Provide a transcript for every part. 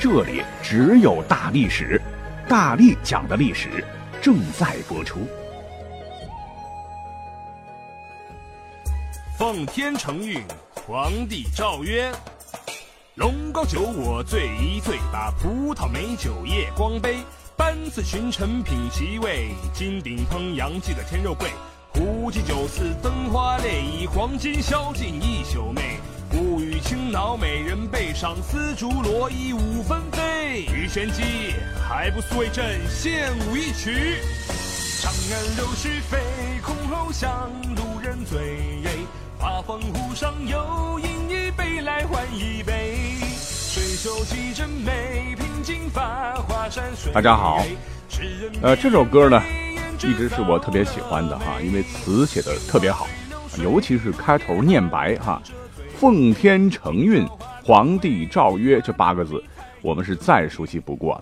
这里只有大历史，大力讲的历史正在播出。奉天承运，皇帝诏曰：龙高酒我醉一醉，把葡萄美酒夜光杯。班次群臣品其味，金鼎烹羊记的天肉桂。胡骑酒肆灯花泪，以黄金宵尽一宿寐。青脑美人背，上丝竹罗衣舞纷飞。鱼玄机，还不速为朕献舞一曲？长安柳絮飞，箜篌响，路人醉。八方湖上有饮一杯来换一杯。水袖几针眉，凭金发华山水。大家好，呃，这首歌呢，一直是我特别喜欢的哈，因为词写的特别好，尤其是开头念白哈。奉天承运，皇帝诏曰，这八个字，我们是再熟悉不过了。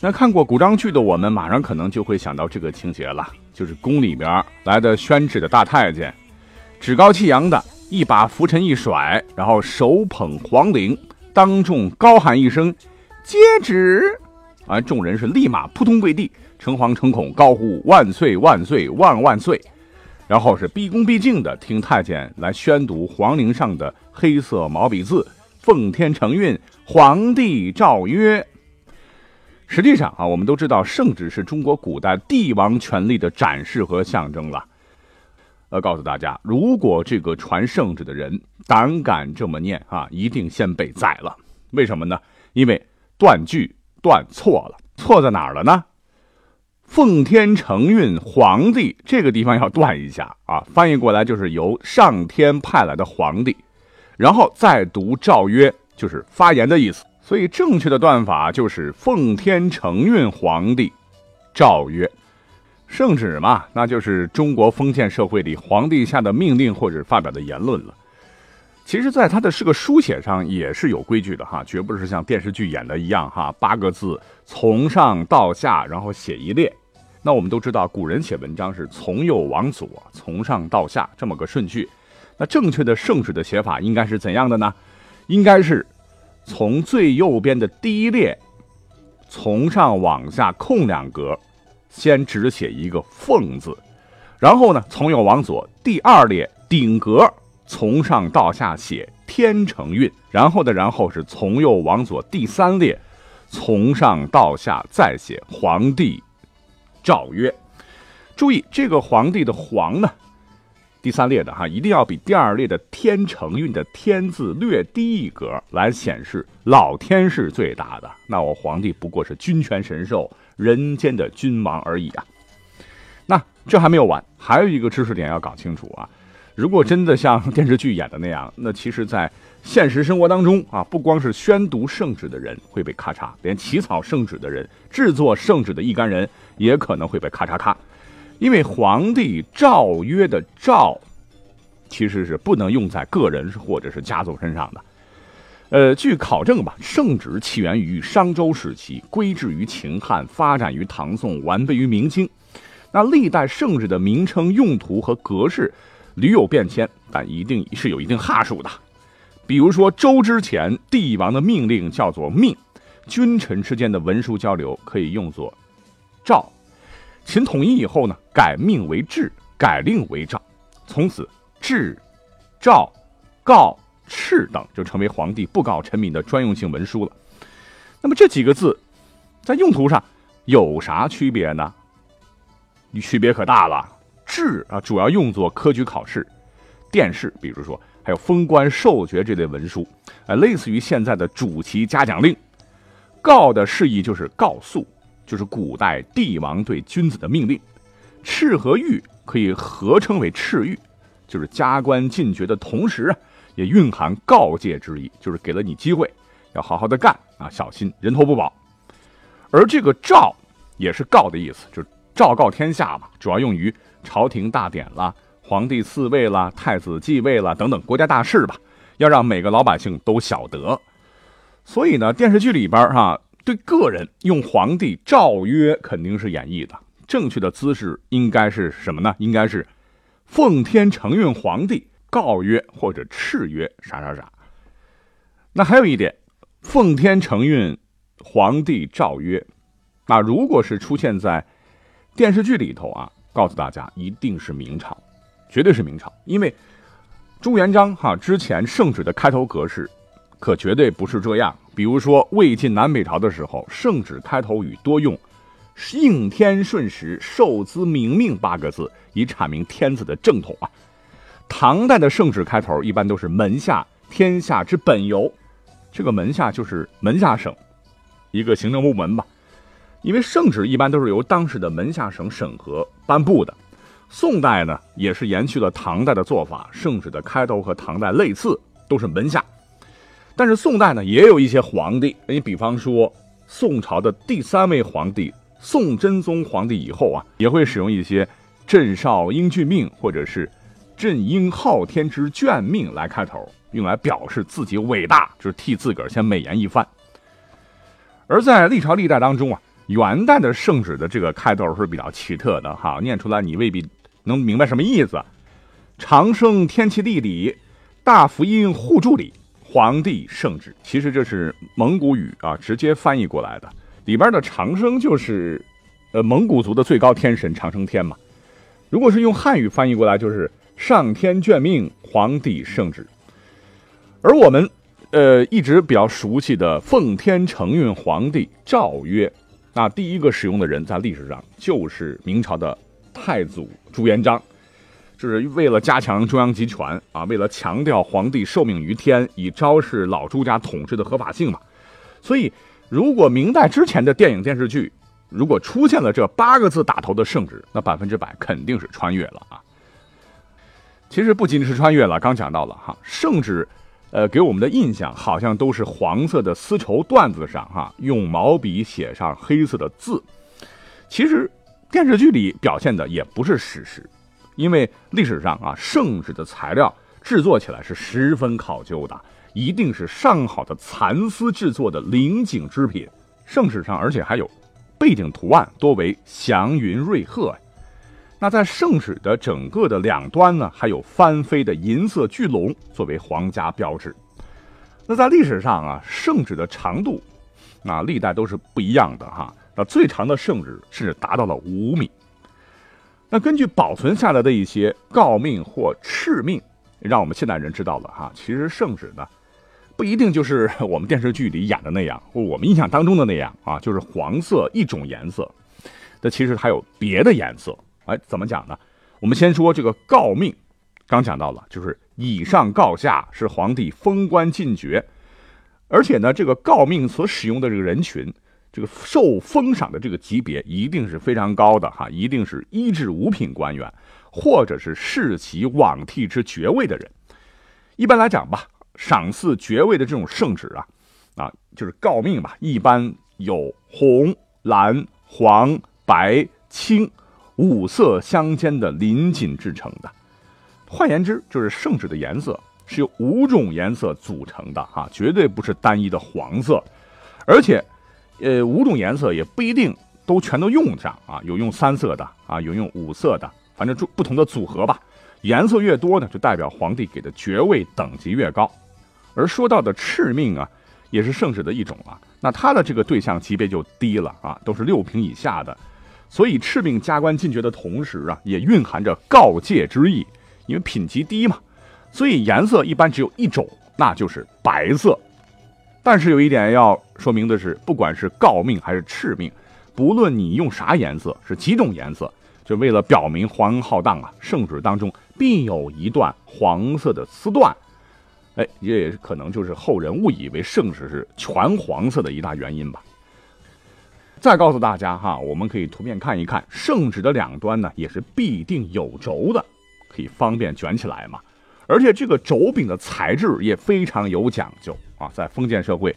那看过古装剧的我们，马上可能就会想到这个情节了，就是宫里边来的宣旨的大太监，趾高气扬的一把拂尘一甩，然后手捧皇绫，当众高喊一声“接旨”，啊，众人是立马扑通跪地，诚惶诚恐，高呼“万岁万岁万万岁”。然后是毕恭毕敬的听太监来宣读皇陵上的黑色毛笔字“奉天承运，皇帝诏曰”。实际上啊，我们都知道圣旨是中国古代帝王权力的展示和象征了。呃，告诉大家，如果这个传圣旨的人胆敢这么念啊，一定先被宰了。为什么呢？因为断句断错了，错在哪儿了呢？奉天承运，皇帝这个地方要断一下啊！翻译过来就是由上天派来的皇帝，然后再读诏曰，就是发言的意思。所以正确的断法就是奉天承运，皇帝诏曰，圣旨嘛，那就是中国封建社会里皇帝下的命令或者发表的言论了。其实，在他的是个书写上也是有规矩的哈，绝不是像电视剧演的一样哈，八个字从上到下，然后写一列。那我们都知道，古人写文章是从右往左，从上到下这么个顺序。那正确的圣旨的写法应该是怎样的呢？应该是从最右边的第一列，从上往下空两格，先只写一个“奉”字，然后呢，从右往左第二列顶格，从上到下写“天承运”，然后的然后是从右往左第三列，从上到下再写“皇帝”。诏曰：“注意这个皇帝的‘皇’呢，第三列的哈，一定要比第二列的‘天承运’的‘天’字略低一格，来显示老天是最大的。那我皇帝不过是君权神授，人间的君王而已啊。那这还没有完，还有一个知识点要搞清楚啊。如果真的像电视剧演的那样，那其实，在现实生活当中啊，不光是宣读圣旨的人会被咔嚓，连起草圣旨的人、制作圣旨的一干人也可能会被咔嚓咔，因为皇帝诏约的诏，其实是不能用在个人或者是家族身上的。呃，据考证吧，圣旨起源于商周时期，规制于秦汉，发展于唐宋，完备于明清。那历代圣旨的名称、用途和格式屡有变迁，但一定是有一定哈数的。比如说，周之前，帝王的命令叫做命，君臣之间的文书交流可以用作诏。秦统一以后呢，改命为制，改令为诏，从此制、诏、告、敕等就成为皇帝布告臣民的专用性文书了。那么这几个字在用途上有啥区别呢？区别可大了。制啊，主要用作科举考试、殿试，比如说。还有封官授爵这类文书，呃，类似于现在的主旗嘉奖令。告的释义就是告诉，就是古代帝王对君子的命令。敕和谕可以合称为敕谕，就是加官进爵的同时啊，也蕴含告诫之意，就是给了你机会，要好好的干啊，小心人头不保。而这个诏也是告的意思，就是昭告天下嘛，主要用于朝廷大典啦、皇帝嗣位啦、太子继位啦等等国家大事吧，要让每个老百姓都晓得。所以呢，电视剧里边哈，对个人用皇帝诏曰肯定是演绎的，正确的姿势应该是什么呢？应该是奉天承运皇帝告曰或者敕曰啥啥啥。那还有一点，奉天承运皇帝诏曰，那如果是出现在电视剧里头啊，告诉大家一定是明朝，绝对是明朝，因为朱元璋哈之前圣旨的开头格式。可绝对不是这样。比如说魏晋南北朝的时候，圣旨开头语多用“应天顺时，受兹明命”八个字，以阐明天子的正统啊。唐代的圣旨开头一般都是“门下天下之本由”，这个门下就是门下省一个行政部门吧。因为圣旨一般都是由当时的门下省审核颁布的。宋代呢，也是延续了唐代的做法，圣旨的开头和唐代类似，都是门下。但是宋代呢，也有一些皇帝，你比方说宋朝的第三位皇帝宋真宗皇帝以后啊，也会使用一些“朕少英俊命”或者是“朕应昊天之眷命”来开头，用来表示自己伟大，就是替自个儿先美言一番。而在历朝历代当中啊，元代的圣旨的这个开头是比较奇特的哈，念出来你未必能明白什么意思。长生天齐地理，大福音护助理。皇帝圣旨，其实这是蒙古语啊，直接翻译过来的。里边的长生就是，呃，蒙古族的最高天神长生天嘛。如果是用汉语翻译过来，就是上天眷命，皇帝圣旨。而我们，呃，一直比较熟悉的奉天承运皇帝诏曰，那第一个使用的人在历史上就是明朝的太祖朱元璋。就是为了加强中央集权啊，为了强调皇帝受命于天，以昭示老朱家统治的合法性嘛。所以，如果明代之前的电影电视剧如果出现了这八个字打头的圣旨，那百分之百肯定是穿越了啊。其实不仅是穿越了，刚讲到了哈，圣旨，呃，给我们的印象好像都是黄色的丝绸缎子上哈，用毛笔写上黑色的字。其实电视剧里表现的也不是史实。因为历史上啊，圣旨的材料制作起来是十分考究的，一定是上好的蚕丝制作的灵景织品。圣旨上而且还有背景图案，多为祥云瑞鹤。那在圣旨的整个的两端呢，还有翻飞的银色巨龙作为皇家标志。那在历史上啊，圣旨的长度，那历代都是不一样的哈。那最长的圣旨是达到了五米。那根据保存下来的一些诰命或敕命，让我们现代人知道了哈，其实圣旨呢，不一定就是我们电视剧里演的那样，或我们印象当中的那样啊，就是黄色一种颜色。那其实还有别的颜色，哎，怎么讲呢？我们先说这个诰命，刚讲到了，就是以上告下是皇帝封官进爵，而且呢，这个诰命所使用的这个人群。这个受封赏的这个级别一定是非常高的哈，一定是一至五品官员，或者是世袭罔替之爵位的人。一般来讲吧，赏赐爵位的这种圣旨啊，啊，就是诰命吧，一般有红、蓝、黄、白、青五色相间的鳞锦制成的。换言之，就是圣旨的颜色是由五种颜色组成的啊，绝对不是单一的黄色，而且。呃，五种颜色也不一定都全都用上啊，有用三色的啊，有用五色的，反正就不同的组合吧。颜色越多呢，就代表皇帝给的爵位等级越高。而说到的敕命啊，也是圣旨的一种啊，那他的这个对象级别就低了啊，都是六品以下的。所以敕命加官进爵的同时啊，也蕴含着告诫之意，因为品级低嘛，所以颜色一般只有一种，那就是白色。但是有一点要说明的是，不管是诰命还是敕命，不论你用啥颜色，是几种颜色，就为了表明皇恩浩荡啊，圣旨当中必有一段黄色的丝缎，哎，这也可能就是后人误以为圣旨是全黄色的一大原因吧。再告诉大家哈，我们可以图片看一看，圣旨的两端呢也是必定有轴的，可以方便卷起来嘛。而且这个轴柄的材质也非常有讲究啊，在封建社会，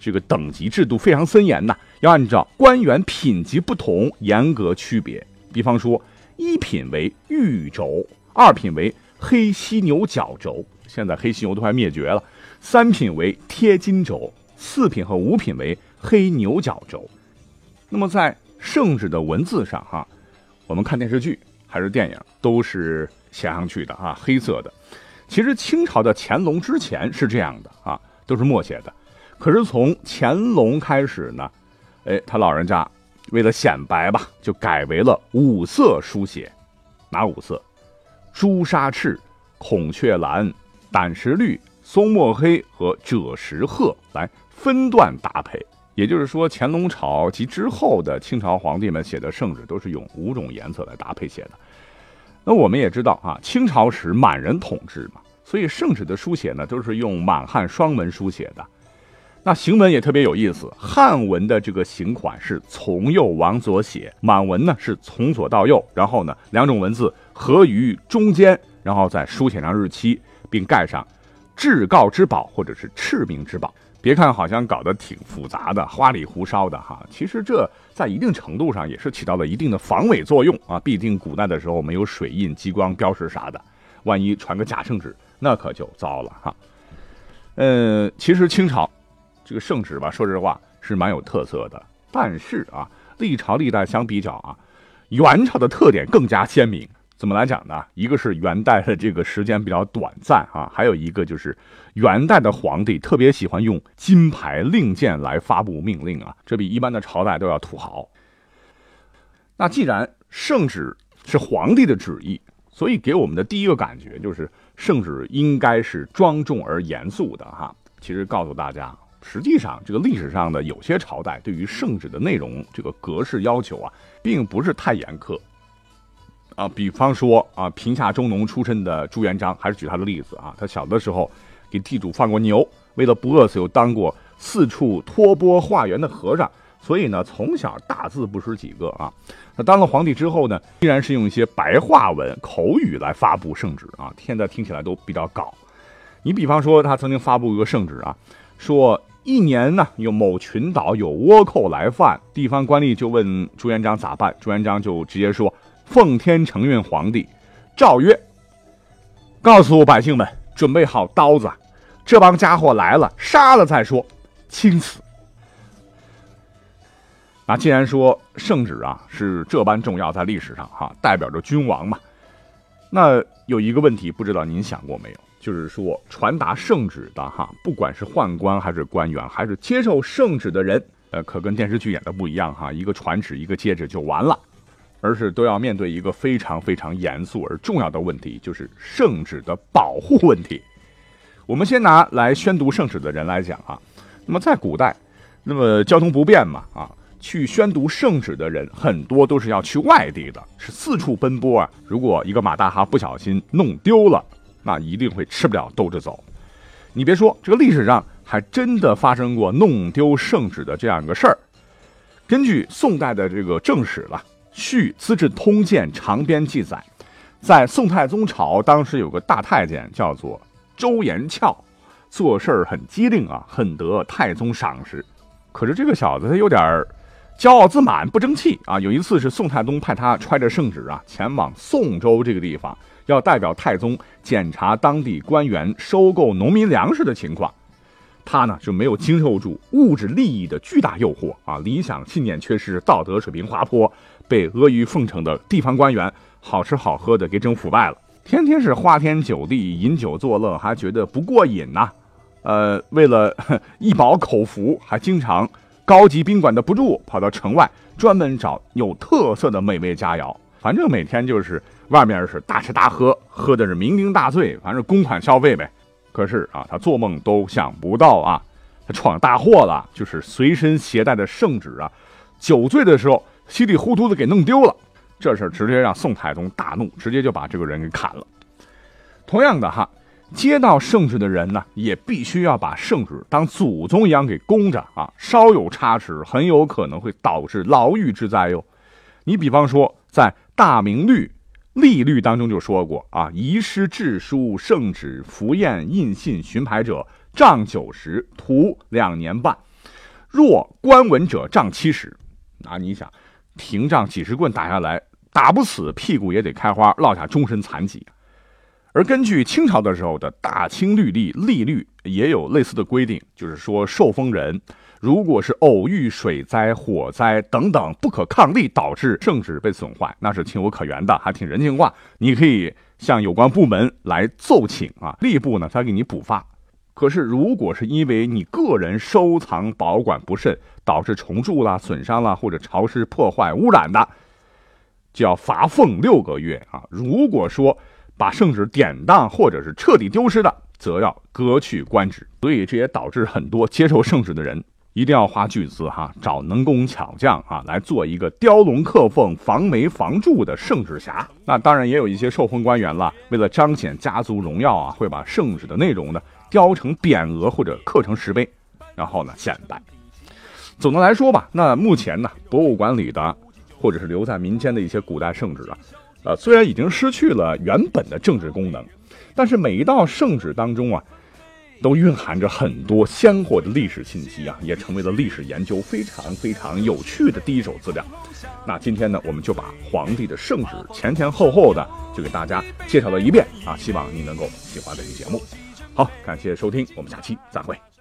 这个等级制度非常森严呐，要按照官员品级不同严格区别。比方说，一品为玉轴，二品为黑犀牛角轴，现在黑犀牛都快灭绝了；三品为贴金轴，四品和五品为黑牛角轴。那么在圣旨的文字上，哈，我们看电视剧还是电影，都是写上去的啊，黑色的。其实清朝的乾隆之前是这样的啊，都是默写的。可是从乾隆开始呢，哎，他老人家为了显白吧，就改为了五色书写。哪五色？朱砂赤、孔雀蓝、胆石绿、松墨黑和赭石褐来分段搭配。也就是说，乾隆朝及之后的清朝皇帝们写的圣旨都是用五种颜色来搭配写的。那我们也知道啊，清朝时满人统治嘛，所以圣旨的书写呢都是用满汉双文书写的。那行文也特别有意思，汉文的这个行款是从右往左写，满文呢是从左到右，然后呢两种文字合于中间，然后再书写上日期，并盖上“至告之宝”或者是“敕命之宝”。别看好像搞得挺复杂的、花里胡哨的哈，其实这在一定程度上也是起到了一定的防伪作用啊。毕竟古代的时候没有水印、激光标识啥的，万一传个假圣旨，那可就糟了哈。呃，其实清朝这个圣旨吧，说实话是蛮有特色的，但是啊，历朝历代相比较啊，元朝的特点更加鲜明。怎么来讲呢？一个是元代的这个时间比较短暂啊，还有一个就是元代的皇帝特别喜欢用金牌令箭来发布命令啊，这比一般的朝代都要土豪。那既然圣旨是皇帝的旨意，所以给我们的第一个感觉就是圣旨应该是庄重而严肃的哈。其实告诉大家，实际上这个历史上的有些朝代对于圣旨的内容这个格式要求啊，并不是太严苛。啊，比方说啊，贫下中农出身的朱元璋，还是举他的例子啊。他小的时候给地主放过牛，为了不饿死，又当过四处托钵化缘的和尚，所以呢，从小大字不识几个啊。那当了皇帝之后呢，依然是用一些白话文口语来发布圣旨啊，现在听起来都比较搞。你比方说，他曾经发布一个圣旨啊，说一年呢有某群岛有倭寇来犯，地方官吏就问朱元璋咋办，朱元璋就直接说。奉天承运皇帝诏曰：“告诉百姓们，准备好刀子，这帮家伙来了，杀了再说，轻死。”那既然说圣旨啊是这般重要，在历史上哈代表着君王嘛，那有一个问题，不知道您想过没有？就是说传达圣旨的哈，不管是宦官还是官员，还是接受圣旨的人，呃，可跟电视剧演的不一样哈，一个传旨，一个接旨就完了。而是都要面对一个非常非常严肃而重要的问题，就是圣旨的保护问题。我们先拿来宣读圣旨的人来讲啊，那么在古代，那么交通不便嘛啊，去宣读圣旨的人很多都是要去外地的，是四处奔波啊。如果一个马大哈不小心弄丢了，那一定会吃不了兜着走。你别说，这个历史上还真的发生过弄丢圣旨的这样一个事儿。根据宋代的这个正史了。《续资治通鉴长编》记载，在宋太宗朝，当时有个大太监叫做周延翘，做事儿很机灵啊，很得太宗赏识。可是这个小子他有点骄傲自满，不争气啊。有一次是宋太宗派他揣着圣旨啊，前往宋州这个地方，要代表太宗检查当地官员收购农民粮食的情况。他呢就没有经受住物质利益的巨大诱惑啊，理想信念缺失，道德水平滑坡。被阿谀奉承的地方官员，好吃好喝的给整腐败了，天天是花天酒地、饮酒作乐，还觉得不过瘾呐。呃，为了 一饱口福，还经常高级宾馆的不住，跑到城外专门找有特色的美味佳肴。反正每天就是外面是大吃大喝，喝的是酩酊大醉，反正公款消费呗。可是啊，他做梦都想不到啊，他闯大祸了，就是随身携带的圣旨啊，酒醉的时候。稀里糊涂的给弄丢了，这事直接让宋太宗大怒，直接就把这个人给砍了。同样的哈，接到圣旨的人呢，也必须要把圣旨当祖宗一样给供着啊，稍有差池，很有可能会导致牢狱之灾哟。你比方说，在《大明律历律》当中就说过啊，遗失制书、圣旨、符砚、印信、巡牌者，杖九十，徒两年半。若官文者杖七十，啊，你想，廷杖几十棍打下来，打不死，屁股也得开花，落下终身残疾。而根据清朝的时候的大清律例历律，也有类似的规定，就是说受封人如果是偶遇水灾、火灾等等不可抗力导致圣旨被损坏，那是情有可原的，还挺人性化。你可以向有关部门来奏请啊，吏部呢他给你补发。可是，如果是因为你个人收藏保管不慎，导致虫蛀啦、损伤啦，或者潮湿破坏、污染的，就要罚俸六个月啊。如果说把圣旨典当或者是彻底丢失的，则要革去官职。所以，这也导致很多接受圣旨的人一定要花巨资哈，找能工巧匠啊来做一个雕龙刻凤、防霉防蛀的圣旨匣。那当然也有一些受封官员了，为了彰显家族荣耀啊，会把圣旨的内容呢。雕成匾额或者刻成石碑，然后呢显摆。总的来说吧，那目前呢，博物馆里的或者是留在民间的一些古代圣旨啊，呃，虽然已经失去了原本的政治功能，但是每一道圣旨当中啊，都蕴含着很多鲜活的历史信息啊，也成为了历史研究非常非常有趣的第一手资料。那今天呢，我们就把皇帝的圣旨前前后后的就给大家介绍了一遍啊，希望你能够喜欢这期节目。好，感谢收听，我们下期再会。